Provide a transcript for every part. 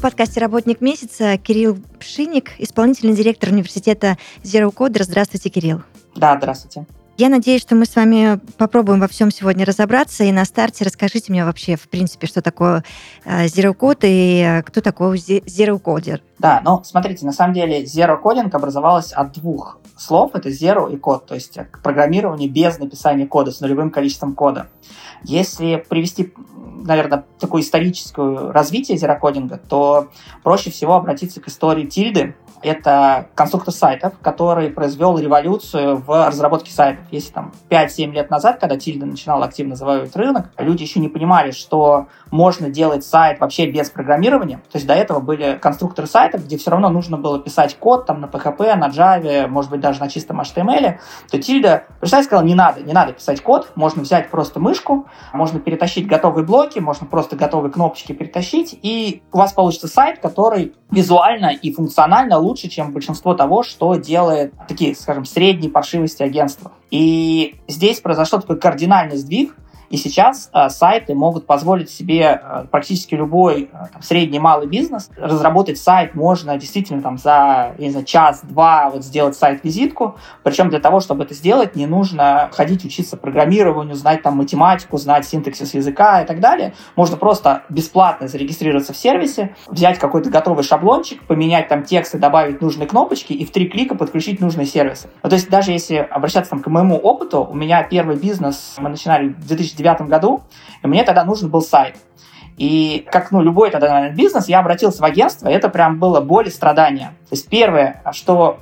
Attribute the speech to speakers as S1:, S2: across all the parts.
S1: В подкасте «Работник месяца» Кирилл Пшиник, исполнительный директор университета Zero Coder. Здравствуйте, Кирилл.
S2: Да, здравствуйте.
S1: Я надеюсь, что мы с вами попробуем во всем сегодня разобраться. И на старте расскажите мне вообще, в принципе, что такое э, Zero Code и э, кто такой Zero Coder.
S2: Да, ну, смотрите, на самом деле Zero Coding образовалось от двух слов. Это Zero и код, то есть программирование без написания кода, с нулевым количеством кода. Если привести, наверное, такое историческое развитие зерокодинга, то проще всего обратиться к истории Тильды. Это конструктор сайтов, который произвел революцию в разработке сайтов. Если там 5-7 лет назад, когда Тильда начинала активно завоевывать рынок, люди еще не понимали, что можно делать сайт вообще без программирования. То есть до этого были конструкторы сайтов, где все равно нужно было писать код там на PHP, на Java, может быть, даже на чистом HTML. То Тильда пришла и сказала, не надо, не надо писать код, можно взять просто мышку, можно перетащить готовые блоки, можно просто готовые кнопочки перетащить, и у вас получится сайт, который визуально и функционально лучше, чем большинство того, что делает такие, скажем, средние паршивости агентства. И здесь произошел такой кардинальный сдвиг, и сейчас э, сайты могут позволить себе э, практически любой э, там, средний малый бизнес разработать сайт можно действительно там за не знаю, час-два вот сделать сайт-визитку. Причем для того, чтобы это сделать, не нужно ходить учиться программированию, знать там математику, знать синтаксис языка и так далее. Можно просто бесплатно зарегистрироваться в сервисе, взять какой-то готовый шаблончик, поменять там тексты, добавить нужные кнопочки и в три клика подключить нужные сервисы. Ну, то есть даже если обращаться там, к моему опыту, у меня первый бизнес, мы начинали в 2009 2009 году, и мне тогда нужен был сайт. И как ну, любой тогда наверное, бизнес, я обратился в агентство, и это прям было боль и страдания. То есть первое, что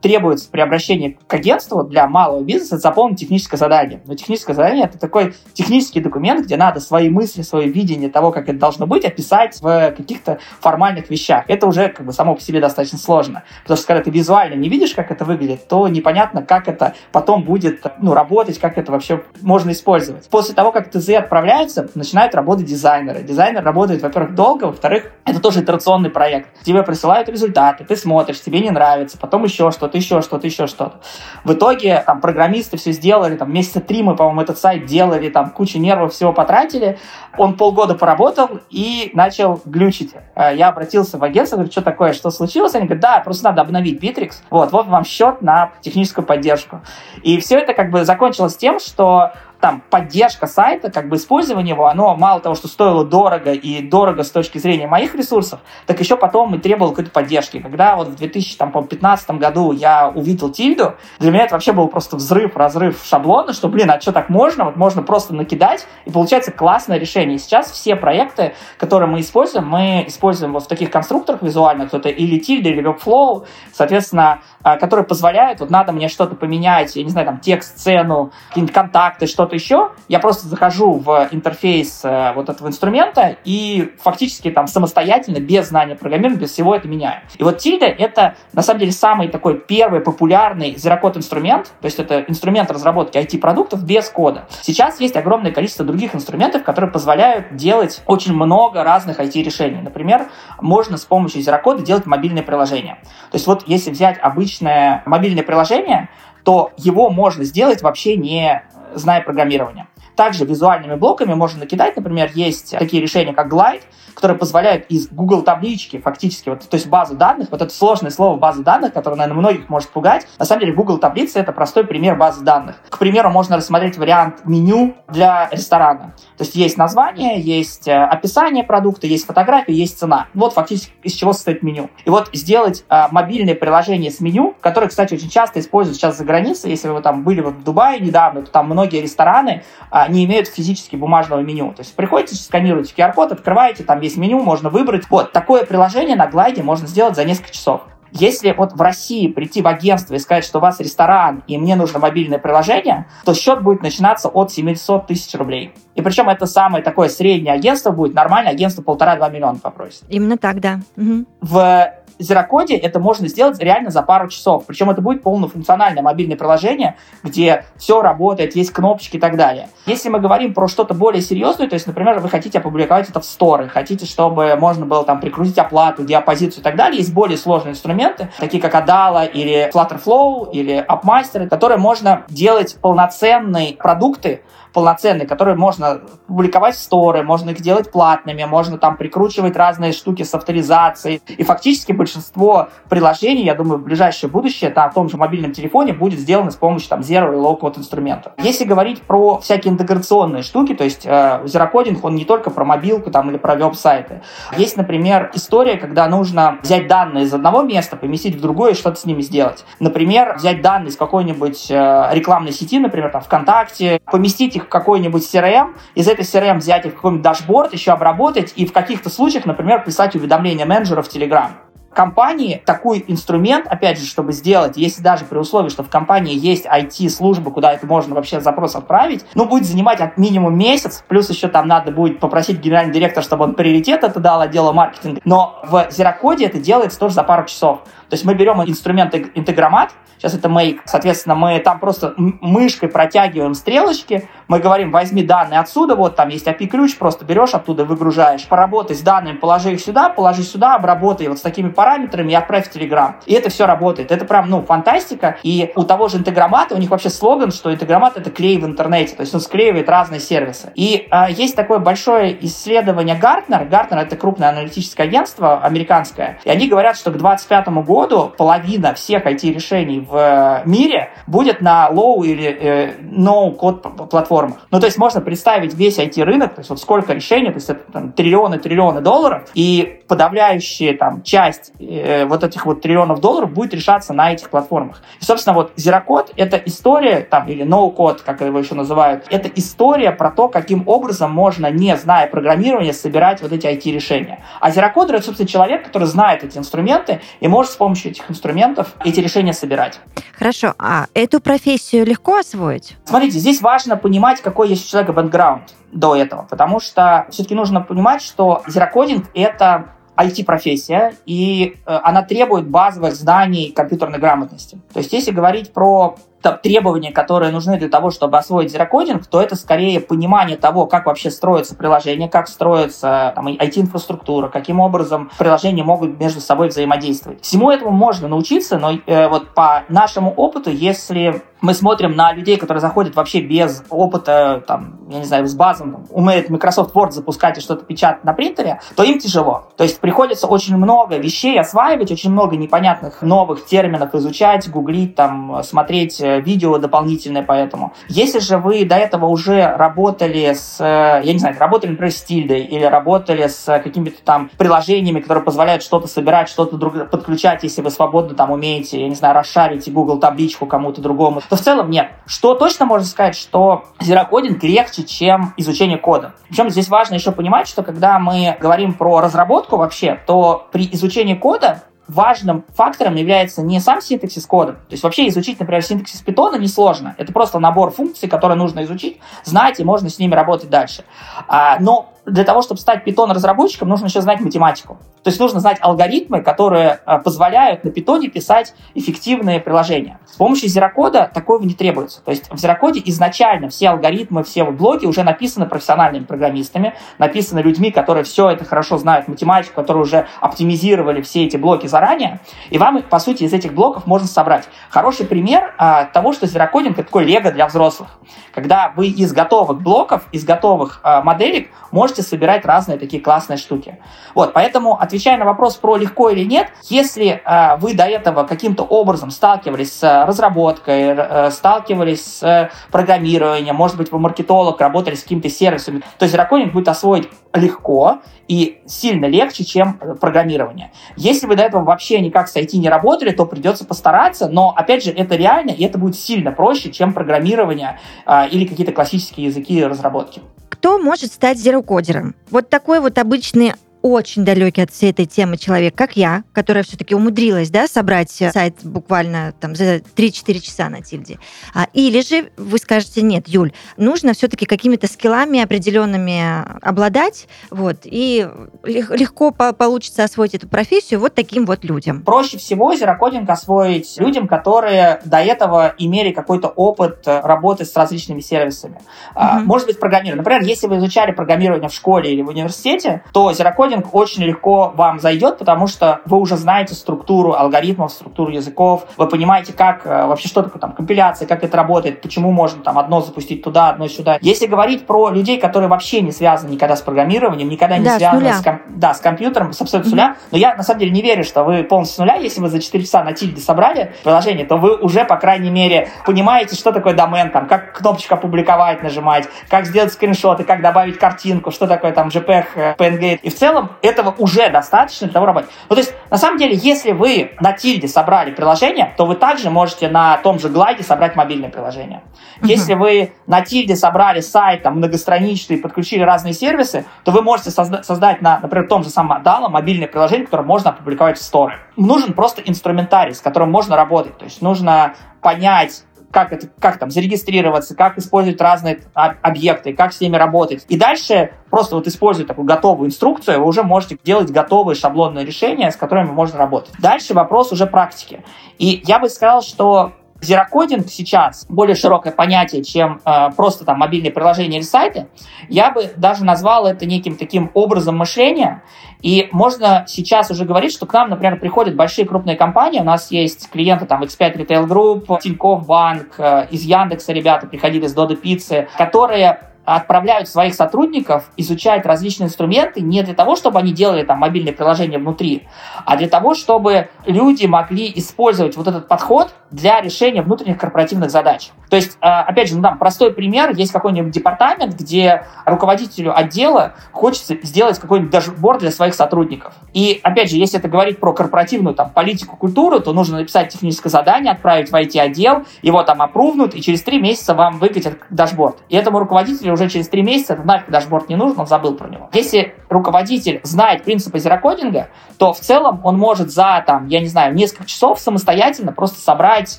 S2: требуется при обращении к агентству для малого бизнеса заполнить техническое задание. Но техническое задание — это такой технический документ, где надо свои мысли, свое видение того, как это должно быть, описать в каких-то формальных вещах. Это уже как бы само по себе достаточно сложно. Потому что когда ты визуально не видишь, как это выглядит, то непонятно, как это потом будет ну, работать, как это вообще можно использовать. После того, как ТЗ отправляется, начинают работать дизайнеры. Дизайнер работает, во-первых, долго, во-вторых, это тоже итерационный проект. Тебе присылают результаты, ты смотришь, тебе не нравится, потом еще что что-то еще, что-то еще, что-то. В итоге там программисты все сделали, там месяца три мы, по-моему, этот сайт делали, там кучу нервов всего потратили. Он полгода поработал и начал глючить. Э, я обратился в агентство, говорю, что такое, что случилось? Они говорят, да, просто надо обновить Bittrex. Вот, вот вам счет на техническую поддержку. И все это как бы закончилось тем, что там поддержка сайта, как бы использование его, оно мало того, что стоило дорого и дорого с точки зрения моих ресурсов, так еще потом и требовало какой-то поддержки. Когда вот в 2015 году я увидел Тильду, для меня это вообще был просто взрыв, разрыв шаблона, что, блин, а что так можно? Вот можно просто накидать, и получается классное решение. Сейчас все проекты, которые мы используем, мы используем вот в таких конструкторах визуально, кто-то или Тильда, или Webflow, соответственно, а, которые позволяют, вот надо мне что-то поменять, я не знаю, там, текст, цену, какие-нибудь контакты, что что-то еще, я просто захожу в интерфейс э, вот этого инструмента и фактически там самостоятельно, без знания программирования, без всего это меняю. И вот Tilda — это, на самом деле, самый такой первый популярный зерокод инструмент, то есть это инструмент разработки IT-продуктов без кода. Сейчас есть огромное количество других инструментов, которые позволяют делать очень много разных IT-решений. Например, можно с помощью зерокода делать мобильные приложения. То есть вот если взять обычное мобильное приложение, то его можно сделать вообще не зная программирование. Также визуальными блоками можно накидать, например, есть такие решения, как Glide, которые позволяют из Google таблички фактически, вот, то есть базу данных, вот это сложное слово база данных, которое, наверное, многих может пугать. На самом деле Google таблицы это простой пример базы данных. К примеру, можно рассмотреть вариант меню для ресторана. То есть есть название, есть э, описание продукта, есть фотография, есть цена. Вот фактически из чего состоит меню. И вот сделать а, мобильное приложение с меню, которое, кстати, очень часто используют сейчас за границей, если вы там были вот в Дубае недавно, то там многие рестораны а, не имеют физически бумажного меню. То есть приходите, сканируете QR-код, открываете, там есть меню, можно выбрать. Вот, такое приложение на глайде можно сделать за несколько часов. Если вот в России прийти в агентство и сказать, что у вас ресторан, и мне нужно мобильное приложение, то счет будет начинаться от 700 тысяч рублей. И причем это самое такое среднее агентство будет, нормальное агентство полтора-два миллиона попросит.
S1: Именно так, да. Угу.
S2: В Зерокоде это можно сделать реально за пару часов. Причем это будет полнофункциональное мобильное приложение, где все работает, есть кнопочки и так далее. Если мы говорим про что-то более серьезное, то есть, например, вы хотите опубликовать это в сторы, хотите, чтобы можно было там прикрутить оплату, диапозицию и так далее, есть более сложные инструменты, такие как Adala или Flutterflow или AppMaster, которые можно делать полноценные продукты, полноценные, которые можно публиковать в сторы, можно их делать платными, можно там прикручивать разные штуки с авторизацией. И фактически большинство приложений, я думаю, в ближайшее будущее на том же мобильном телефоне будет сделано с помощью там zero и low-code инструментов. Если говорить про всякие интеграционные штуки, то есть э, зерокодинг, он не только про мобилку там или про веб-сайты. Есть, например, история, когда нужно взять данные из одного места, поместить в другое и что-то с ними сделать. Например, взять данные из какой-нибудь э, рекламной сети, например, там ВКонтакте, поместить их в какой-нибудь CRM, из этой CRM взять их в какой-нибудь дашборд, еще обработать и в каких-то случаях, например, прислать уведомления менеджера в Telegram компании такой инструмент, опять же, чтобы сделать, если даже при условии, что в компании есть IT-служба, куда это можно вообще запрос отправить, ну, будет занимать от минимум месяц, плюс еще там надо будет попросить генеральный директор, чтобы он приоритет это дал отделу маркетинга. Но в Зерокоде это делается тоже за пару часов. То есть мы берем инструмент интегромат, сейчас это Make, соответственно, мы там просто мышкой протягиваем стрелочки, мы говорим, возьми данные отсюда, вот там есть API-ключ, просто берешь оттуда, выгружаешь, поработай с данными, положи их сюда, положи сюда, обработай вот с такими параметрами и отправь в Telegram. И это все работает. Это прям, ну, фантастика. И у того же интегромата, у них вообще слоган, что интегромат — это клей в интернете, то есть он склеивает разные сервисы. И а, есть такое большое исследование Gartner. Gartner — это крупное аналитическое агентство американское, и они говорят, что к 2025 году году половина всех IT-решений в э, мире будет на low или э, no-код платформах. Ну, то есть можно представить весь IT-рынок, то есть вот сколько решений, то есть это там, триллионы, триллионы долларов, и подавляющая там часть э, вот этих вот триллионов долларов будет решаться на этих платформах. И, собственно, вот Zerocode — это история, там, или no-code, как его еще называют, это история про то, каким образом можно, не зная программирования, собирать вот эти IT-решения. А Zerocode — это, собственно, человек, который знает эти инструменты и может с помощью этих инструментов эти решения собирать.
S1: Хорошо, а эту профессию легко освоить?
S2: Смотрите, здесь важно понимать, какой есть у человека бэкграунд до этого, потому что все-таки нужно понимать, что зерокодинг — это IT-профессия, и э, она требует базовых знаний компьютерной грамотности. То есть если говорить про требования, которые нужны для того, чтобы освоить зерокодинг, то это скорее понимание того, как вообще строится приложение, как строится IT-инфраструктура, каким образом приложения могут между собой взаимодействовать. Всему этому можно научиться, но э, вот по нашему опыту, если мы смотрим на людей, которые заходят вообще без опыта, там, я не знаю, с базом, там, умеют Microsoft Word запускать и что-то печатать на принтере, то им тяжело. То есть приходится очень много вещей осваивать, очень много непонятных новых терминов изучать, гуглить, там, смотреть видео дополнительное по этому. Если же вы до этого уже работали с, э, я не знаю, работали, например, с тильдой или работали с какими-то там приложениями, которые позволяют что-то собирать, что-то друг... подключать, если вы свободно там умеете, я не знаю, расшарить Google табличку кому-то другому, то в целом нет. Что точно можно сказать, что зерокодинг легче, чем изучение кода. Причем здесь важно еще понимать, что когда мы говорим про разработку вообще, то при изучении кода важным фактором является не сам синтаксис кода. То есть вообще изучить, например, синтаксис питона несложно. Это просто набор функций, которые нужно изучить, знать, и можно с ними работать дальше. А, но для того, чтобы стать питон-разработчиком, нужно еще знать математику. То есть нужно знать алгоритмы, которые а, позволяют на питоне писать эффективные приложения. С помощью зерокода такого не требуется. То есть в зерокоде изначально все алгоритмы, все блоки уже написаны профессиональными программистами, написаны людьми, которые все это хорошо знают, математику, которые уже оптимизировали все эти блоки заранее, и вам, по сути, из этих блоков можно собрать. Хороший пример а, того, что зерокодинг — это такой лего для взрослых. Когда вы из готовых блоков, из готовых а, моделек можете собирать разные такие классные штуки. Вот, поэтому, отвечая на вопрос про легко или нет, если э, вы до этого каким-то образом сталкивались с разработкой, э, сталкивались с программированием, может быть, вы маркетолог, работали с какими-то сервисами, то есть драконик будет освоить легко и сильно легче, чем программирование. Если вы до этого вообще никак с IT не работали, то придется постараться, но, опять же, это реально, и это будет сильно проще, чем программирование э, или какие-то классические языки разработки.
S1: Кто может стать зерокодером? Вот такой вот обычный очень далекий от всей этой темы человек, как я, которая все-таки умудрилась, да, собрать сайт буквально там за 3-4 часа на тильде. А, или же вы скажете, нет, Юль, нужно все-таки какими-то скиллами определенными обладать, вот, и легко по получится освоить эту профессию вот таким вот людям.
S2: Проще всего зерокодинг освоить людям, которые до этого имели какой-то опыт работы с различными сервисами. Uh-huh. Может быть, программирование. Например, если вы изучали программирование в школе или в университете, то зерокодинг очень легко вам зайдет, потому что вы уже знаете структуру алгоритмов, структуру языков, вы понимаете, как э, вообще что такое там компиляция, как это работает, почему можно там одно запустить туда, одно сюда. Если говорить про людей, которые вообще не связаны никогда с программированием, никогда не да, связаны с, с, ком- да, с компьютером, с абсолютно с нуля, но я на самом деле не верю, что вы полностью с нуля, если вы за 4 часа на тильде собрали приложение, то вы уже, по крайней мере, понимаете, что такое домен, там, как кнопочку опубликовать нажимать, как сделать скриншоты, как добавить картинку, что такое там JPEG, PNG. И в целом этого уже достаточно для того работать. Ну, то есть, на самом деле, если вы на тильде собрали приложение, то вы также можете на том же гладе собрать мобильное приложение. Uh-huh. Если вы на тильде собрали сайт там, многостраничный, подключили разные сервисы, то вы можете созда- создать на, например, том же самом DALO мобильное приложение, которое можно опубликовать в Store. Нужен просто инструментарий, с которым можно работать. То есть нужно понять, как, это, как там зарегистрироваться, как использовать разные объекты, как с ними работать. И дальше просто вот используя такую готовую инструкцию, вы уже можете делать готовые шаблонные решения, с которыми можно работать. Дальше вопрос уже практики. И я бы сказал, что Зерокодинг сейчас более широкое понятие, чем э, просто там мобильные приложения или сайты. Я бы даже назвал это неким таким образом мышления. И можно сейчас уже говорить, что к нам, например, приходят большие крупные компании. У нас есть клиенты там X5 Retail Group, Тинькофф Банк, э, из Яндекса ребята приходили с Додо Пиццы, которые отправляют своих сотрудников изучать различные инструменты не для того, чтобы они делали там мобильные приложения внутри, а для того, чтобы люди могли использовать вот этот подход для решения внутренних корпоративных задач. То есть, а, опять же, ну, там простой пример, есть какой-нибудь департамент, где руководителю отдела хочется сделать какой-нибудь дашборд для своих сотрудников. И, опять же, если это говорить про корпоративную там, политику, культуру, то нужно написать техническое задание, отправить в IT-отдел, его там апрувнут, и через три месяца вам выкатят дашборд. И этому руководителю уже через три месяца этот нафиг дашборд не нужен, он забыл про него. Если руководитель знает принципы зерокодинга, то в целом он может за, там, я не знаю, несколько часов самостоятельно просто собрать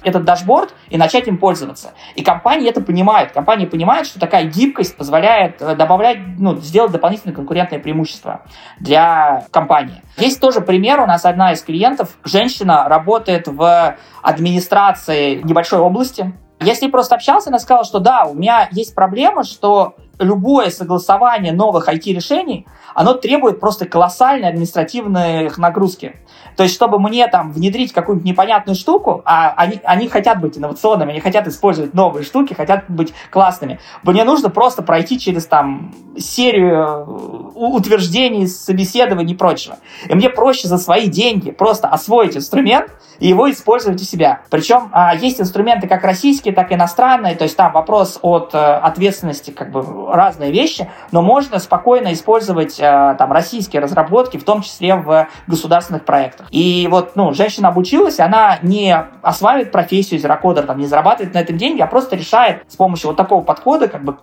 S2: этот дашборд и начать им пользоваться. И компании это понимают. Компании понимают, что такая гибкость позволяет э, добавлять, ну, сделать дополнительное конкурентное преимущество для компании. Есть тоже пример. У нас одна из клиентов, женщина, работает в администрации небольшой области, ней просто общался, она сказала, что да, у меня есть проблема, что любое согласование новых IT-решений, оно требует просто колоссальной административной нагрузки. То есть, чтобы мне там внедрить какую-нибудь непонятную штуку, а они, они хотят быть инновационными, они хотят использовать новые штуки, хотят быть классными, мне нужно просто пройти через там серию э, утверждений, собеседований и прочего. И мне проще за свои деньги просто освоить инструмент и его использовать у себя. Причем а, есть инструменты как российские, так и иностранные, то есть там вопрос от а, ответственности как бы разные вещи, но можно спокойно использовать а, там российские разработки, в том числе в государственных проектах. И вот, ну, женщина обучилась, она не осваивает профессию зерокодер, там, не зарабатывает на этом деньги, а просто решает с помощью вот такого подхода как бы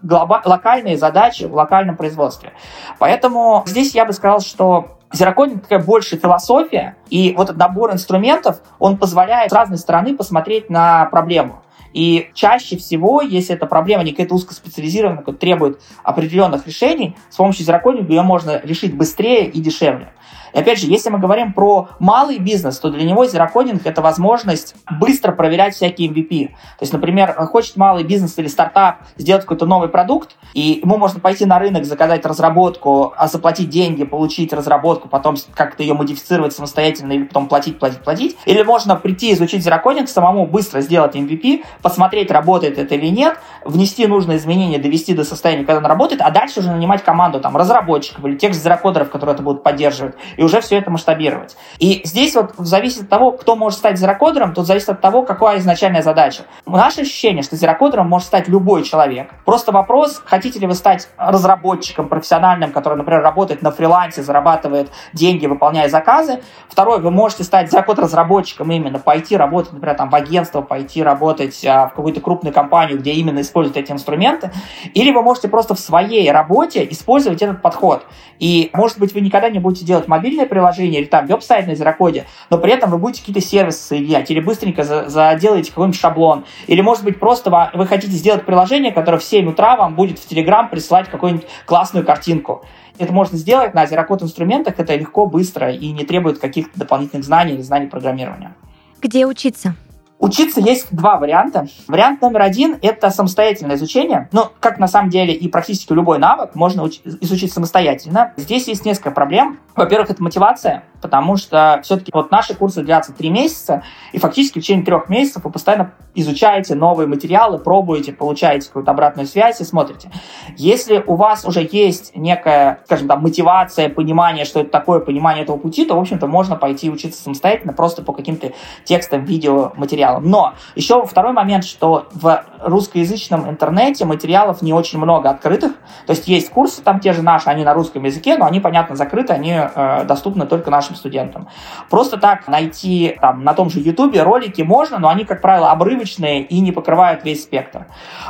S2: локальные задачи в локальном производстве. Поэтому здесь я бы сказал, что Зерокодинг такая больше философия, и вот этот набор инструментов, он позволяет с разной стороны посмотреть на проблему. И чаще всего, если эта проблема не какая-то узкоспециализированная, которая требует определенных решений, с помощью зерокодинга ее можно решить быстрее и дешевле. И опять же, если мы говорим про малый бизнес, то для него зерокодинг — это возможность быстро проверять всякие MVP. То есть, например, хочет малый бизнес или стартап сделать какой-то новый продукт, и ему можно пойти на рынок, заказать разработку, а заплатить деньги, получить разработку, потом как-то ее модифицировать самостоятельно или потом платить, платить, платить. Или можно прийти изучить зерокодинг, самому быстро сделать MVP, посмотреть, работает это или нет, внести нужные изменения, довести до состояния, когда он работает, а дальше уже нанимать команду там разработчиков или тех же зерокодеров, которые это будут поддерживать, и уже все это масштабировать. И здесь вот зависит от того, кто может стать зерокодером, тут зависит от того, какая изначальная задача. Наше ощущение, что зерокодером может стать любой человек. Просто вопрос, хотите ли вы стать разработчиком профессиональным, который, например, работает на фрилансе, зарабатывает деньги, выполняя заказы. Второй, вы можете стать зерокод-разработчиком именно, пойти работать, например, там, в агентство, пойти работать а, в какую-то крупную компанию, где именно используют эти инструменты. Или вы можете просто в своей работе использовать этот подход. И, может быть, вы никогда не будете делать мобильное приложение или там веб-сайт на Зерокоде, но при этом вы будете какие-то сервисы соединять, или быстренько заделаете какой-нибудь шаблон. Или, может быть, просто вы хотите сделать приложение, которое в 7 утра вам будет в Telegram присылать какую-нибудь классную картинку. Это можно сделать на Zerocode инструментах, это легко, быстро и не требует каких-то дополнительных знаний или знаний программирования.
S1: Где учиться?
S2: Учиться есть два варианта. Вариант номер один – это самостоятельное изучение. Ну, как на самом деле и практически любой навык можно изучить самостоятельно. Здесь есть несколько проблем. Во-первых, это мотивация, потому что все-таки вот наши курсы длятся три месяца, и фактически в течение трех месяцев вы постоянно изучаете новые материалы, пробуете, получаете какую-то обратную связь и смотрите. Если у вас уже есть некая, скажем так, мотивация, понимание, что это такое, понимание этого пути, то, в общем-то, можно пойти учиться самостоятельно просто по каким-то текстам, видео, материалам. Но еще второй момент, что в русскоязычном интернете материалов не очень много открытых. То есть есть курсы там те же наши, они на русском языке, но они, понятно, закрыты, они э, доступны только нашим студентам. Просто так найти там, на том же YouTube ролики можно, но они, как правило, обрывочные и не покрывают весь спектр.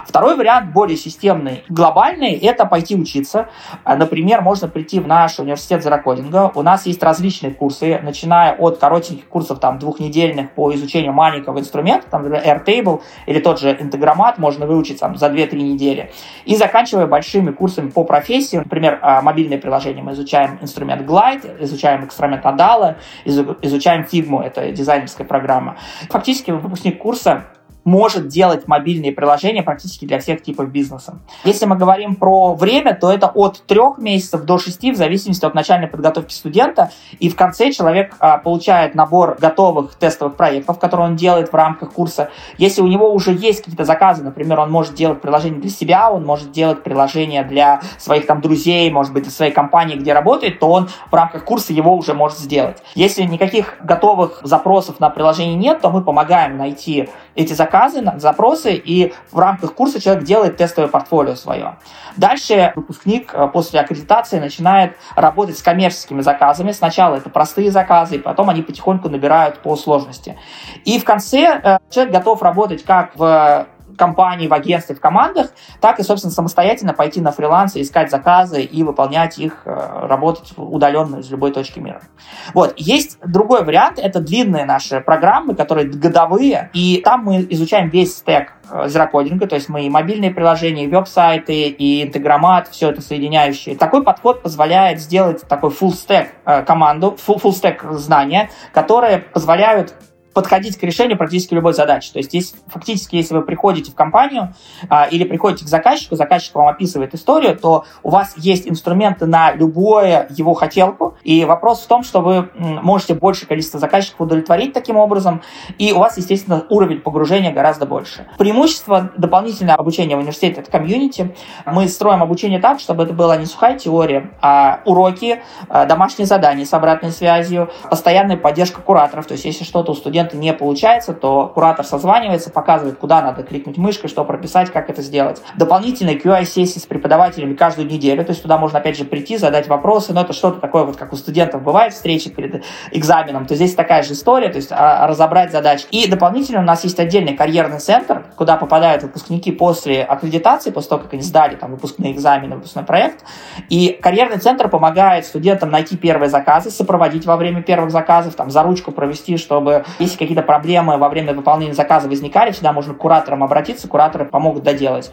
S2: Второй вариант, более системный, глобальный, это пойти учиться. А, например, можно прийти в наш университет зерокодинга. У нас есть различные курсы, начиная от коротеньких курсов там, двухнедельных по изучению маленького инструмента, там, Airtable или тот же интегромат можно выучить там, за 2-3 недели. И заканчивая большими курсами по профессии, например, а, мобильные приложения мы изучаем инструмент Glide, изучаем инструмент Надала, изучаем Figma, это дизайнерская программа. Фактически выпускник курса может делать мобильные приложения практически для всех типов бизнеса. Если мы говорим про время, то это от трех месяцев до шести, в зависимости от начальной подготовки студента. И в конце человек а, получает набор готовых тестовых проектов, которые он делает в рамках курса. Если у него уже есть какие-то заказы, например, он может делать приложение для себя, он может делать приложение для своих там друзей, может быть, для своей компании, где работает, то он в рамках курса его уже может сделать. Если никаких готовых запросов на приложение нет, то мы помогаем найти эти заказы, запросы, и в рамках курса человек делает тестовое портфолио свое. Дальше выпускник э, после аккредитации начинает работать с коммерческими заказами. Сначала это простые заказы, и потом они потихоньку набирают по сложности. И в конце э, человек готов работать как в компании, в агентстве, в командах, так и, собственно, самостоятельно пойти на фриланс, искать заказы и выполнять их, э, работать удаленно из любой точки мира. Вот. Есть другой вариант, это длинные наши программы, которые годовые, и там мы изучаем весь стек э, зерокодинга, то есть мы и мобильные приложения, и веб-сайты, и интегромат, все это соединяющие. Такой подход позволяет сделать такой full stack э, команду, full, full stack знания, которые позволяют подходить к решению практически любой задачи. То есть здесь фактически, если вы приходите в компанию а, или приходите к заказчику, заказчик вам описывает историю, то у вас есть инструменты на любое его хотелку, и вопрос в том, что вы можете большее количество заказчиков удовлетворить таким образом, и у вас, естественно, уровень погружения гораздо больше. Преимущество дополнительного обучения в университете — это комьюнити. Мы строим обучение так, чтобы это была не сухая теория, а уроки, а, домашние задания с обратной связью, постоянная поддержка кураторов. То есть если что-то у студентов клиента не получается, то куратор созванивается, показывает, куда надо кликнуть мышкой, что прописать, как это сделать. Дополнительные QI-сессии с преподавателями каждую неделю, то есть туда можно опять же прийти, задать вопросы, но это что-то такое, вот как у студентов бывает встречи перед экзаменом, то здесь такая же история, то есть а, разобрать задачи. И дополнительно у нас есть отдельный карьерный центр, куда попадают выпускники после аккредитации, после того, как они сдали там выпускные экзамены, выпускной проект. И карьерный центр помогает студентам найти первые заказы, сопроводить во время первых заказов, там, за ручку провести, чтобы, если если какие-то проблемы во время выполнения заказа возникали, всегда можно к кураторам обратиться, кураторы помогут доделать.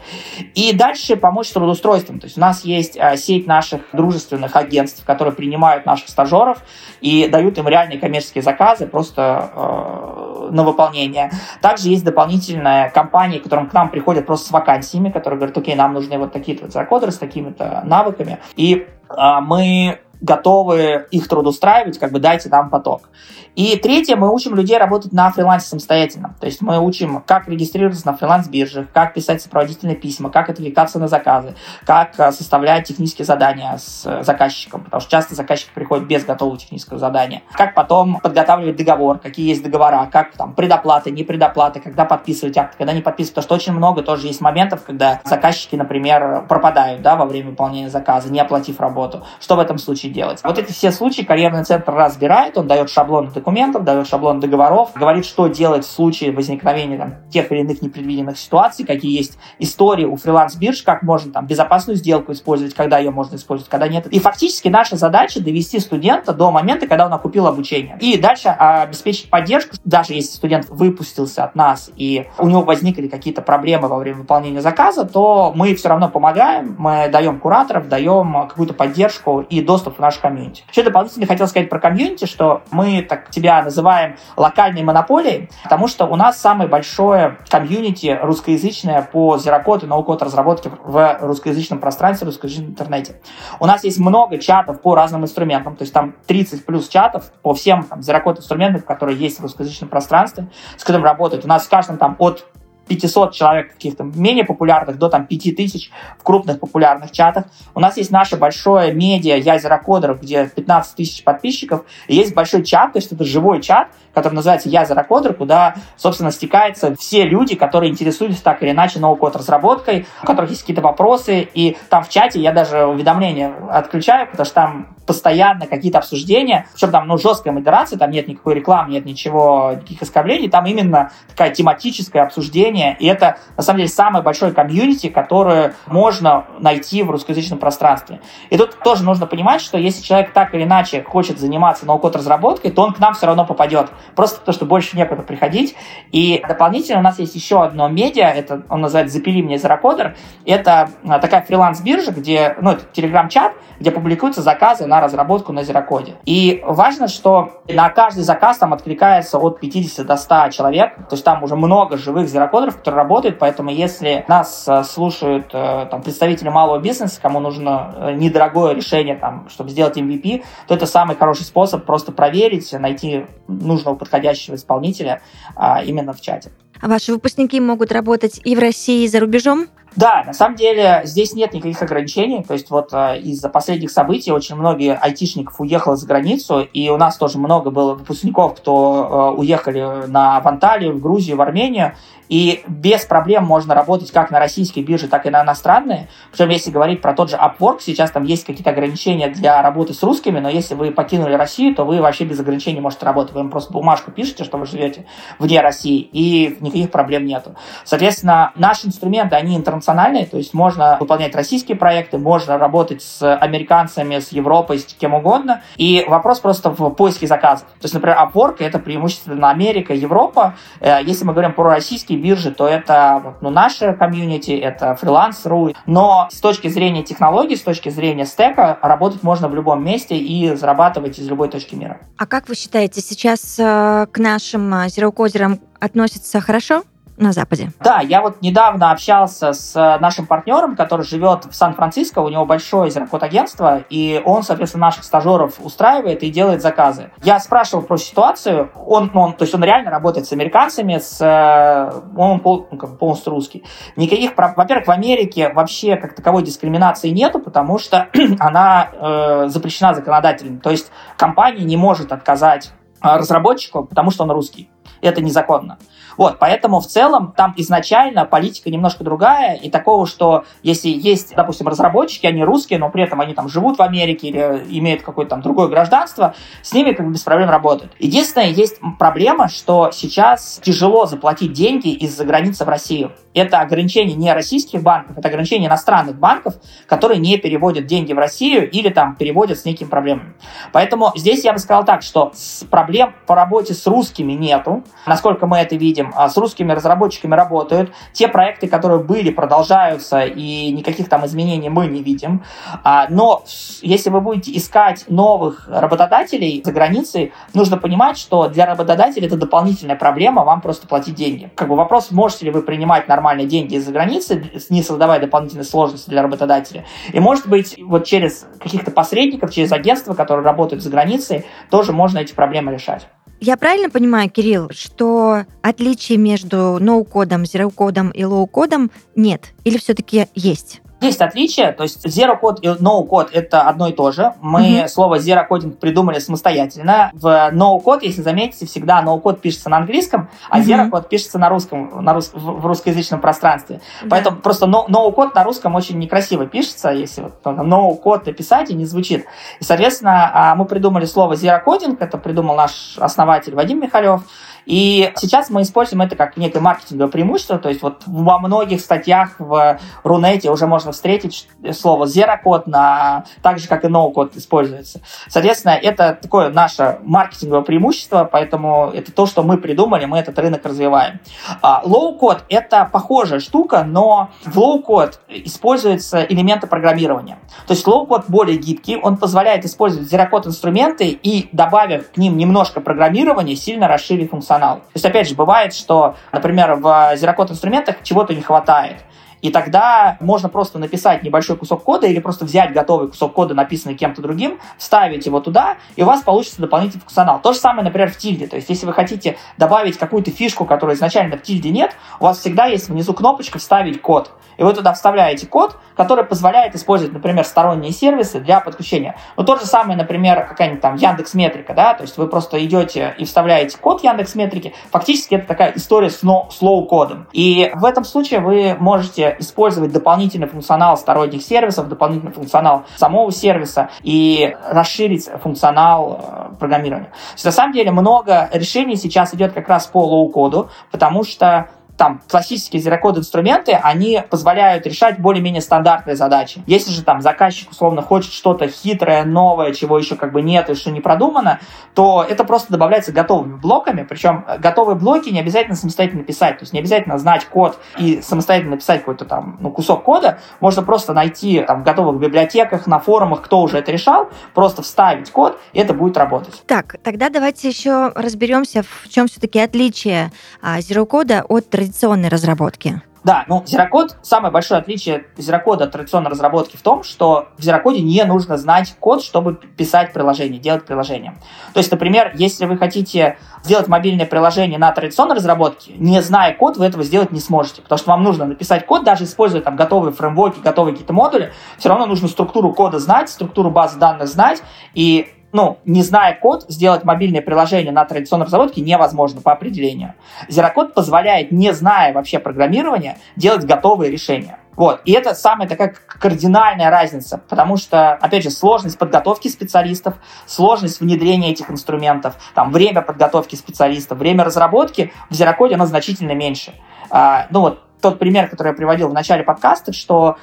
S2: И дальше помочь с трудоустройством. То есть у нас есть а, сеть наших дружественных агентств, которые принимают наших стажеров и дают им реальные коммерческие заказы просто э, на выполнение. Также есть дополнительная компания, которым к нам приходят просто с вакансиями, которые говорят, окей, нам нужны вот такие-то вот закодеры с такими-то навыками. И э, мы готовы их трудоустраивать, как бы дайте нам поток. И третье, мы учим людей работать на фрилансе самостоятельно. То есть мы учим, как регистрироваться на фриланс-биржах, как писать сопроводительные письма, как отвлекаться на заказы, как э, составлять технические задания с э, заказчиком, потому что часто заказчик приходит без готового технического задания. Как потом подготавливать договор, какие есть договора, как там предоплаты, не предоплаты, когда подписывать акт, когда не подписывать. Потому что очень много тоже есть моментов, когда заказчики, например, пропадают да, во время выполнения заказа, не оплатив работу. Что в этом случае делать? Вот эти все случаи карьерный центр разбирает, он дает шаблон документов, дает шаблон договоров, говорит, что делать в случае возникновения там, тех или иных непредвиденных ситуаций, какие есть истории у фриланс-бирж, как можно там безопасную сделку использовать, когда ее можно использовать, когда нет. И фактически наша задача довести студента до момента, когда он окупил обучение. И дальше обеспечить поддержку, даже если студент выпустился от нас и у него возникли какие-то проблемы во время выполнения заказа, то мы все равно помогаем, мы даем кураторов, даем какую-то поддержку и доступ в наш комьюнити. Еще дополнительно хотел сказать про комьюнити, что мы так себя называем локальной монополией, потому что у нас самое большое комьюнити русскоязычное по зерокод и ноу-код разработке в русскоязычном пространстве, в русскоязычном интернете. У нас есть много чатов по разным инструментам, то есть там 30 плюс чатов по всем там, зерокод инструментам, которые есть в русскоязычном пространстве, с которым работают. У нас в каждом там от 500 человек каких-то менее популярных до там 5000 в крупных популярных чатах. У нас есть наше большое медиа Я Зерокодеров, где 15 тысяч подписчиков. И есть большой чат, то есть это живой чат, который называется Я Зерокодер, куда, собственно, стекаются все люди, которые интересуются так или иначе ноу-код разработкой, у которых есть какие-то вопросы. И там в чате я даже уведомления отключаю, потому что там постоянно какие-то обсуждения, причем там ну, жесткая модерация, там нет никакой рекламы, нет ничего, никаких оскорблений, там именно такая тематическое обсуждение, и это, на самом деле, самое большое комьюнити, которое можно найти в русскоязычном пространстве. И тут тоже нужно понимать, что если человек так или иначе хочет заниматься ноу-код разработкой, то он к нам все равно попадет, просто потому что больше некуда приходить. И дополнительно у нас есть еще одно медиа, это он называется «Запили мне Зерокодер», это а, такая фриланс-биржа, где, ну, это телеграм-чат, где публикуются заказы на разработку на зерокоде. И важно, что на каждый заказ там откликается от 50 до 100 человек, то есть там уже много живых зерокодеров, которые работают, поэтому если нас э, слушают э, там, представители малого бизнеса, кому нужно э, недорогое решение, там, чтобы сделать MVP, то это самый хороший способ просто проверить, найти нужного подходящего исполнителя а, именно в чате.
S1: А ваши выпускники могут работать и в России, и за рубежом?
S2: Да, на самом деле здесь нет никаких ограничений. То есть вот э, из-за последних событий очень многие айтишников уехало за границу, и у нас тоже много было выпускников, кто э, уехали на Анталию, в Грузию, в Армению, и без проблем можно работать как на российской бирже, так и на иностранные. Причем, если говорить про тот же Upwork, сейчас там есть какие-то ограничения для работы с русскими, но если вы покинули Россию, то вы вообще без ограничений можете работать. Вы им просто бумажку пишете, что вы живете вне России, и никаких проблем нету. Соответственно, наши инструменты, они интернациональные, то есть можно выполнять российские проекты, можно работать с американцами, с Европой, с кем угодно. И вопрос просто в поиске заказов. То есть, например, Upwork — это преимущественно Америка, Европа. Э, если мы говорим про российские российские биржи, то это ну, наше комьюнити, это фриланс.ру. Но с точки зрения технологий, с точки зрения стека, работать можно в любом месте и зарабатывать из любой точки мира.
S1: А как вы считаете, сейчас э, к нашим э, зероукодерам относятся хорошо? На Западе.
S2: Да, я вот недавно общался с э, нашим партнером, который живет в Сан-Франциско, у него большое зеркот-агентство, и он, соответственно, наших стажеров устраивает и делает заказы. Я спрашивал про ситуацию, он, он то есть он реально работает с американцами, с, э, он пол, ну, как, полностью русский. Никаких, во-первых, в Америке вообще как таковой дискриминации нету, потому что она э, запрещена законодательно. То есть компания не может отказать э, разработчику, потому что он русский. Это незаконно. Вот, поэтому в целом там изначально политика немножко другая, и такого, что если есть, допустим, разработчики, они русские, но при этом они там живут в Америке или имеют какое-то там другое гражданство, с ними как бы без проблем работают. Единственное, есть проблема, что сейчас тяжело заплатить деньги из-за границы в Россию. Это ограничение не российских банков, это ограничение иностранных банков, которые не переводят деньги в Россию или там переводят с некими проблемами. Поэтому здесь я бы сказал так, что проблем по работе с русскими нету, насколько мы это видим, а с русскими разработчиками работают. Те проекты, которые были, продолжаются, и никаких там изменений мы не видим. А, но если вы будете искать новых работодателей за границей, нужно понимать, что для работодателя это дополнительная проблема, вам просто платить деньги. Как бы вопрос, можете ли вы принимать нормальные деньги из-за границы, не создавая дополнительные сложности для работодателя. И, может быть, вот через каких-то посредников, через агентства, которые работают за границей, тоже можно эти проблемы решать.
S1: Я правильно понимаю, Кирилл, что отличий между no-code ом, zero-code ом и low-code ом нет? Или все-таки есть?
S2: Есть отличия, то есть Zero Code и No Code это одно и то же. Мы mm-hmm. слово Zero Coding придумали самостоятельно. В No Code, если заметите, всегда No Code пишется на английском, а mm-hmm. Zero Code пишется на русском, на рус... в русскоязычном пространстве. Yeah. Поэтому просто no, no Code на русском очень некрасиво пишется, если вот No Code написать и не звучит. И, соответственно, а, мы придумали слово Zero Coding, это придумал наш основатель Вадим Михалев. И сейчас мы используем это как некое маркетинговое преимущество, то есть вот во многих статьях в Рунете уже можно встретить слово Code на, так же, как и Code используется. Соответственно, это такое наше маркетинговое преимущество, поэтому это то, что мы придумали, мы этот рынок развиваем. А, Code — это похожая штука, но в Code используются элементы программирования. То есть Code более гибкий, он позволяет использовать Code инструменты и, добавив к ним немножко программирования, сильно расширить функциональность функционал. То есть, опять же, бывает, что, например, в Zero инструментах чего-то не хватает. И тогда можно просто написать небольшой кусок кода или просто взять готовый кусок кода, написанный кем-то другим, вставить его туда, и у вас получится дополнительный функционал. То же самое, например, в тильде. То есть, если вы хотите добавить какую-то фишку, которой изначально в тильде нет, у вас всегда есть внизу кнопочка «Вставить код». И вы туда вставляете код, который позволяет использовать, например, сторонние сервисы для подключения. Ну, то же самое, например, какая-нибудь там Яндекс Метрика, да, то есть вы просто идете и вставляете код Яндекс Метрики. Фактически это такая история с low-code ом. И в этом случае вы можете использовать дополнительный функционал сторонних сервисов, дополнительный функционал самого сервиса и расширить функционал э, программирования. То есть, на самом деле много решений сейчас идет как раз по low-code у, потому что там классические зерокод инструменты, они позволяют решать более-менее стандартные задачи. Если же там заказчик условно хочет что-то хитрое, новое, чего еще как бы нет и что не продумано, то это просто добавляется готовыми блоками, причем э, готовые блоки не обязательно самостоятельно писать, то есть не обязательно знать код и самостоятельно написать какой-то там ну, кусок кода, можно просто найти там в готовых библиотеках, на форумах, кто уже это решал, просто вставить код, и это будет работать.
S1: Так, тогда давайте еще разберемся, в чем все-таки отличие а, Zero кода от традиционной разработки?
S2: Да, ну, Зерокод, самое большое отличие Зерокода от традиционной разработки в том, что в Зерокоде не нужно знать код, чтобы писать приложение, делать приложение. То есть, например, если вы хотите сделать мобильное приложение на традиционной разработке, не зная код, вы этого сделать не сможете, потому что вам нужно написать код, даже используя там готовые фреймворки, готовые какие-то модули, все равно нужно структуру кода знать, структуру базы данных знать, и ну, не зная код, сделать мобильное приложение на традиционной разработке невозможно по определению. Зерокод позволяет, не зная вообще программирования, делать готовые решения. Вот. И это самая такая кардинальная разница, потому что, опять же, сложность подготовки специалистов, сложность внедрения этих инструментов, там, время подготовки специалистов, время разработки в Зерокоде, оно значительно меньше. А, ну вот, тот пример, который я приводил в начале подкаста, что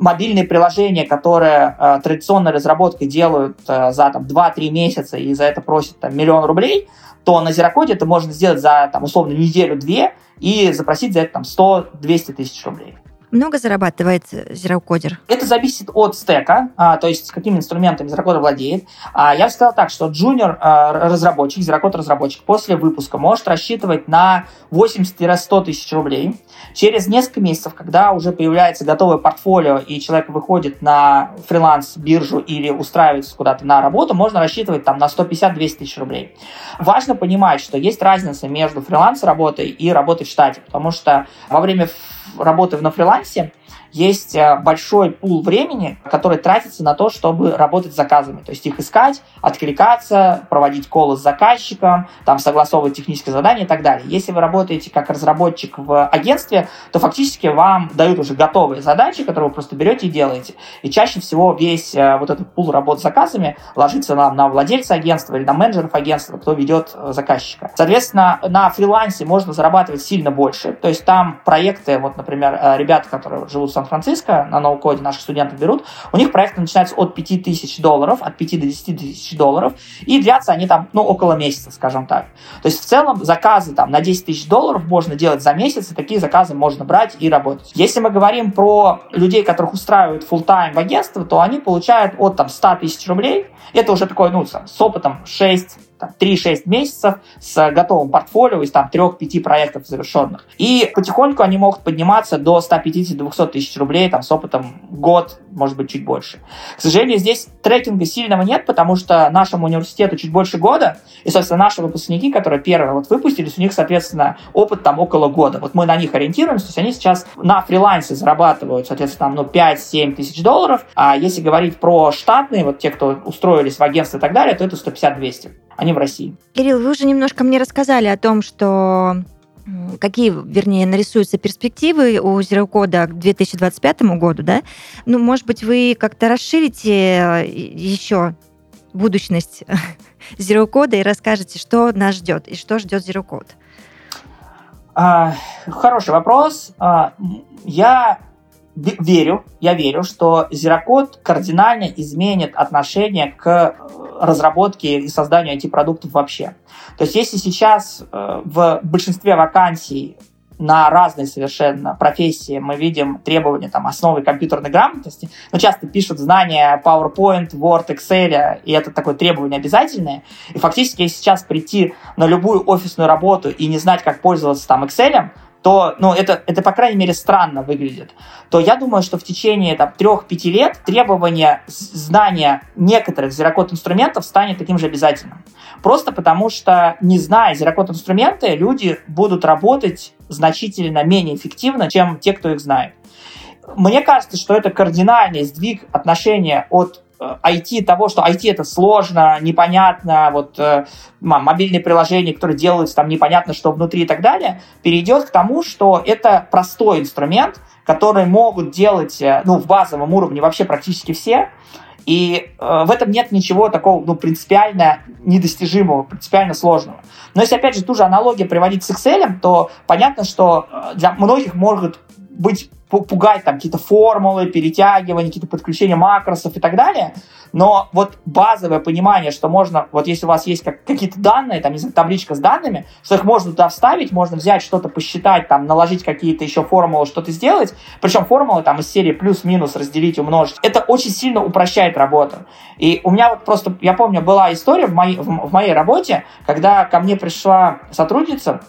S2: мобильные приложения, которые э, традиционной разработкой делают э, за там, 2-3 месяца и за это просят там, миллион рублей, то на Зерокоде это можно сделать за там, условно неделю-две и запросить за это там, 100-200 тысяч рублей
S1: много зарабатывает зерокодер?
S2: Это зависит от стека, а, то есть с какими инструментами зерокодер владеет. А, я бы сказал так, что джуниор а, разработчик, зерокод разработчик после выпуска может рассчитывать на 80-100 тысяч рублей. Через несколько месяцев, когда уже появляется готовое портфолио и человек выходит на фриланс-биржу или устраивается куда-то на работу, можно рассчитывать там на 150-200 тысяч рублей. Важно понимать, что есть разница между фриланс-работой и работой в штате, потому что во время работы на фрилансе есть э, большой пул времени, который тратится на то, чтобы работать с заказами. То есть их искать, откликаться, проводить колы с заказчиком, там, согласовывать технические задания и так далее. Если вы работаете как разработчик в агентстве, то фактически вам дают уже готовые задачи, которые вы просто берете и делаете. И чаще всего весь э, вот этот пул работ с заказами ложится на, на владельца агентства или на менеджеров агентства, кто ведет э, заказчика. Соответственно, на фрилансе можно зарабатывать сильно больше. То есть там проекты, вот, например, ребята, которые живут в Сан-Франциско, на ноу-коде наших студентов берут, у них проекты начинаются от 5 тысяч долларов, от 5 до 10 тысяч долларов, и длятся они там, ну, около месяца, скажем так. То есть в целом заказы там на 10 тысяч долларов можно делать за месяц, и такие заказы можно брать и работать. Если мы говорим про людей, которых устраивают full тайм в агентство, то они получают от там 100 тысяч рублей, это уже такой, ну, с опытом 6 там, 3-6 месяцев с готовым портфолио из там 3-5 проектов завершенных. И потихоньку они могут подниматься до 150-200 тысяч рублей там, с опытом год, может быть, чуть больше. К сожалению, здесь трекинга сильного нет, потому что нашему университету чуть больше года, и, собственно, наши выпускники, которые первые вот выпустились, у них, соответственно, опыт там около года. Вот мы на них ориентируемся, то есть они сейчас на фрилансе зарабатывают, соответственно, там, ну, 5-7 тысяч долларов, а если говорить про штатные, вот те, кто устроились в агентство и так далее, то это 150-200. Они в России.
S1: Кирилл, вы уже немножко мне рассказали о том, что какие, вернее, нарисуются перспективы у Zero Code к 2025 году, да? Ну, может быть, вы как-то расширите э, еще будущность Zero Code и расскажете, что нас ждет и что ждет Zero Code?
S2: А, хороший вопрос. А, я верю, я верю, что Zerocode кардинально изменит отношение к э, разработке и созданию IT-продуктов вообще. То есть если сейчас э, в большинстве вакансий на разные совершенно профессии мы видим требования там, основы компьютерной грамотности, но часто пишут знания PowerPoint, Word, Excel, и это такое требование обязательное. И фактически, если сейчас прийти на любую офисную работу и не знать, как пользоваться там Excel, то, ну, это, это, по крайней мере, странно выглядит, то я думаю, что в течение там, 3-5 лет требование знания некоторых зерокод инструментов станет таким же обязательным. Просто потому что, не зная зерокод инструменты, люди будут работать значительно менее эффективно, чем те, кто их знает. Мне кажется, что это кардинальный сдвиг отношения от IT, того, что IT это сложно, непонятно, вот э, мобильные приложения, которые делаются, там непонятно, что внутри и так далее, перейдет к тому, что это простой инструмент, который могут делать э, ну, в базовом уровне вообще практически все, и э, в этом нет ничего такого ну, принципиально недостижимого, принципиально сложного. Но если, опять же, ту же аналогию приводить с Excel, то понятно, что э, для многих может быть пугать там какие-то формулы, перетягивания, какие-то подключения макросов и так далее. Но вот базовое понимание, что можно, вот если у вас есть как, какие-то данные, там, не знаю, табличка с данными, что их можно туда вставить, можно взять что-то посчитать, там, наложить какие-то еще формулы, что-то сделать. Причем формулы там из серии плюс-минус разделить, умножить. Это очень сильно упрощает работу. И у меня вот просто, я помню, была история в моей, в, в моей работе, когда ко мне пришла сотрудница,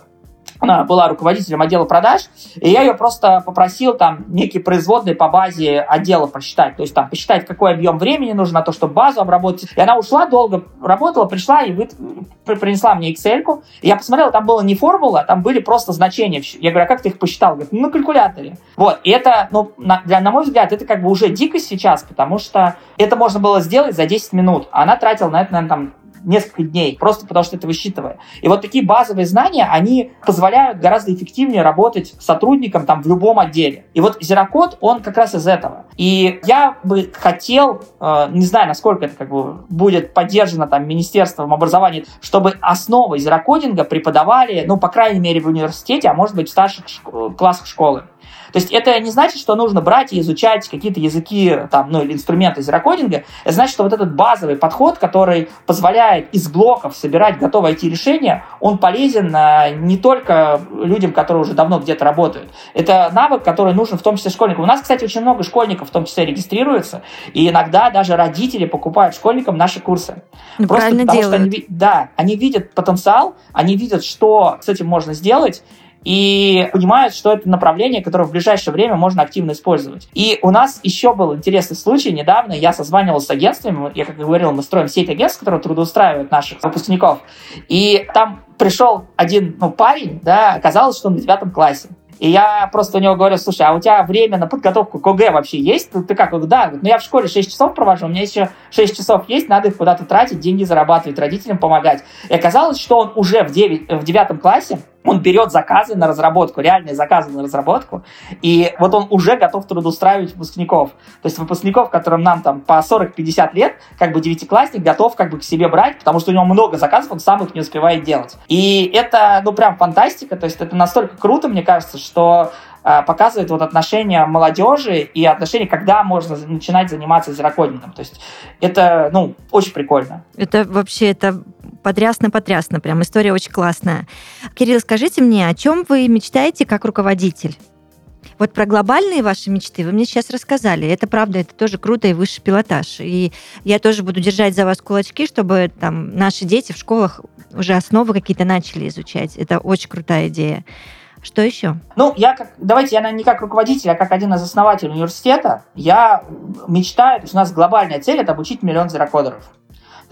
S2: она была руководителем отдела продаж, и я ее просто попросил там некие производные по базе отдела посчитать, то есть там посчитать, какой объем времени нужно на то, чтобы базу обработать. И она ушла, долго работала, пришла и вы... принесла мне Excel. И я посмотрел, там было не формула, там были просто значения. Я говорю, а как ты их посчитал? Говорит, ну, на калькуляторе. Вот, и это, ну, на, для, на мой взгляд, это как бы уже дикость сейчас, потому что это можно было сделать за 10 минут, а она тратила на это, наверное, там несколько дней, просто потому что это высчитывая. И вот такие базовые знания, они позволяют гораздо эффективнее работать сотрудникам там в любом отделе. И вот Зерокод, он как раз из этого. И я бы хотел, э, не знаю, насколько это как бы будет поддержано там Министерством образования, чтобы основы зерокодинга преподавали, ну, по крайней мере, в университете, а может быть, в старших шк- классах школы. То есть это не значит, что нужно брать и изучать какие-то языки там, ну, или инструменты зерокодинга. Это значит, что вот этот базовый подход, который позволяет из блоков собирать готовые IT-решения, он полезен а, не только людям, которые уже давно где-то работают. Это навык, который нужен в том числе школьникам. У нас, кстати, очень много школьников в том числе регистрируются, и иногда даже родители покупают школьникам наши курсы.
S1: Ну,
S2: Просто
S1: правильно
S2: потому,
S1: делают.
S2: что они, да, они видят потенциал, они видят, что с этим можно сделать, и понимают, что это направление, которое в ближайшее время можно активно использовать. И у нас еще был интересный случай. Недавно я созванивался с агентствами. Я, как и говорил, мы строим сеть агентств, которые трудоустраивают наших выпускников. И там пришел один ну, парень, да, оказалось, что он в девятом классе. И я просто у него говорю, слушай, а у тебя время на подготовку к ОГЭ вообще есть? Ты, ты как? Да, ну я в школе 6 часов провожу, у меня еще 6 часов есть, надо их куда-то тратить, деньги зарабатывать, родителям помогать. И оказалось, что он уже в, 9, в 9 классе он берет заказы на разработку, реальные заказы на разработку, и вот он уже готов трудоустраивать выпускников. То есть выпускников, которым нам там по 40-50 лет, как бы девятиклассник готов как бы к себе брать, потому что у него много заказов, он сам их не успевает делать. И это, ну, прям фантастика, то есть это настолько круто, мне кажется, что э, показывает вот отношения молодежи и отношения, когда можно начинать заниматься зерокодингом. То есть это, ну, очень прикольно.
S1: Это вообще, это потрясно-потрясно. Прям история очень классная. Кирилл, скажите мне, о чем вы мечтаете как руководитель? Вот про глобальные ваши мечты вы мне сейчас рассказали. Это правда, это тоже круто и высший пилотаж. И я тоже буду держать за вас кулачки, чтобы там наши дети в школах уже основы какие-то начали изучать. Это очень крутая идея. Что еще?
S2: Ну, я как, давайте я не как руководитель, а как один из основателей университета, я мечтаю, то есть у нас глобальная цель это обучить миллион зерокодеров.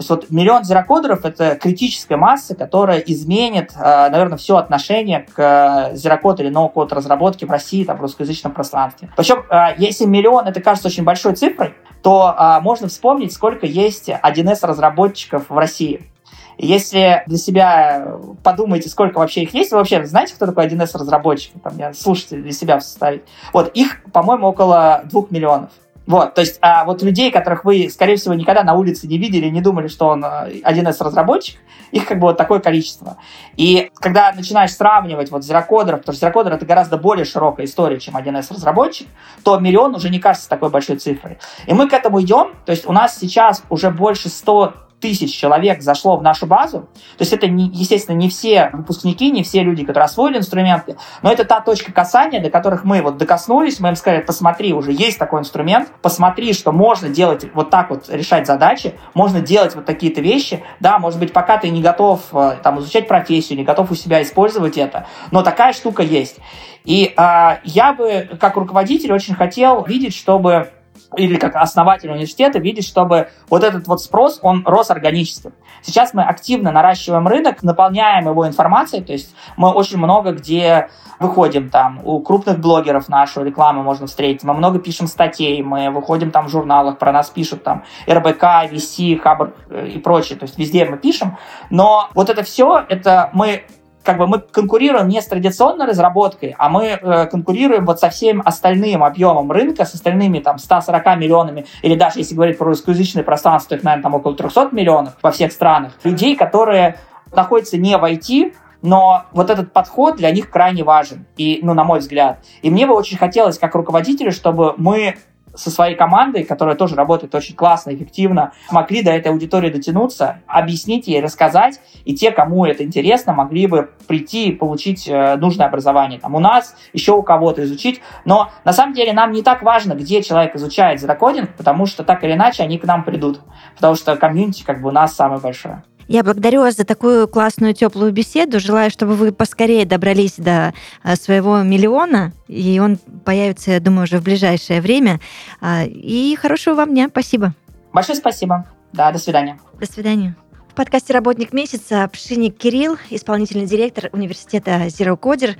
S2: То есть вот миллион зерокодеров — это критическая масса, которая изменит, э, наверное, все отношение к зерокод или ноу-код разработке в России, там, в русскоязычном пространстве. Причем, э, если миллион, это кажется очень большой цифрой, то э, можно вспомнить, сколько есть 1С-разработчиков в России. Если для себя подумаете, сколько вообще их есть, вы вообще знаете, кто такой 1С-разработчик? Там, я слушатель для себя составить. Вот, их, по-моему, около двух миллионов. Вот, то есть, а вот людей, которых вы, скорее всего, никогда на улице не видели, не думали, что он 1С а, разработчик, их как бы вот такое количество. И когда начинаешь сравнивать вот зерокодеров, потому что зерокодер это гораздо более широкая история, чем 1С разработчик, то миллион уже не кажется такой большой цифрой. И мы к этому идем, то есть у нас сейчас уже больше 100 тысяч человек зашло в нашу базу. То есть это, не, естественно, не все выпускники, не все люди, которые освоили инструменты, но это та точка касания, до которых мы вот докоснулись, мы им сказали, посмотри, уже есть такой инструмент, посмотри, что можно делать вот так вот, решать задачи, можно делать вот такие-то вещи. Да, может быть, пока ты не готов э, там изучать профессию, не готов у себя использовать это, но такая штука есть. И э, я бы, как руководитель, очень хотел видеть, чтобы или как основатель университета видеть, чтобы вот этот вот спрос, он рос органически. Сейчас мы активно наращиваем рынок, наполняем его информацией, то есть мы очень много где выходим там, у крупных блогеров нашу рекламу можно встретить, мы много пишем статей, мы выходим там в журналах, про нас пишут там РБК, VC, Хабр э, и прочее, то есть везде мы пишем, но вот это все, это мы как бы мы конкурируем не с традиционной разработкой, а мы э, конкурируем вот со всем остальным объемом рынка, с остальными там 140 миллионами, или даже если говорить про русскоязычное пространство, их, наверное, там около 300 миллионов во всех странах, людей, которые находятся не в IT, но вот этот подход для них крайне важен, и, ну, на мой взгляд. И мне бы очень хотелось, как руководителю, чтобы мы со своей командой, которая тоже работает очень классно, эффективно, могли до этой аудитории дотянуться, объяснить ей, рассказать, и те, кому это интересно, могли бы прийти и получить э, нужное образование. Там у нас, еще у кого-то изучить. Но на самом деле нам не так важно, где человек изучает зерокодинг, потому что так или иначе они к нам придут. Потому что комьюнити как бы у нас самое большое.
S1: Я благодарю вас за такую классную теплую беседу. Желаю, чтобы вы поскорее добрались до э, своего миллиона, и он появится, я думаю, уже в ближайшее время. А, и хорошего вам дня. Спасибо.
S2: Большое спасибо. Да, до свидания.
S1: До свидания. В подкасте «Работник месяца» Пшиник Кирилл, исполнительный директор университета Zero Coder.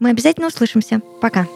S1: Мы обязательно услышимся. Пока.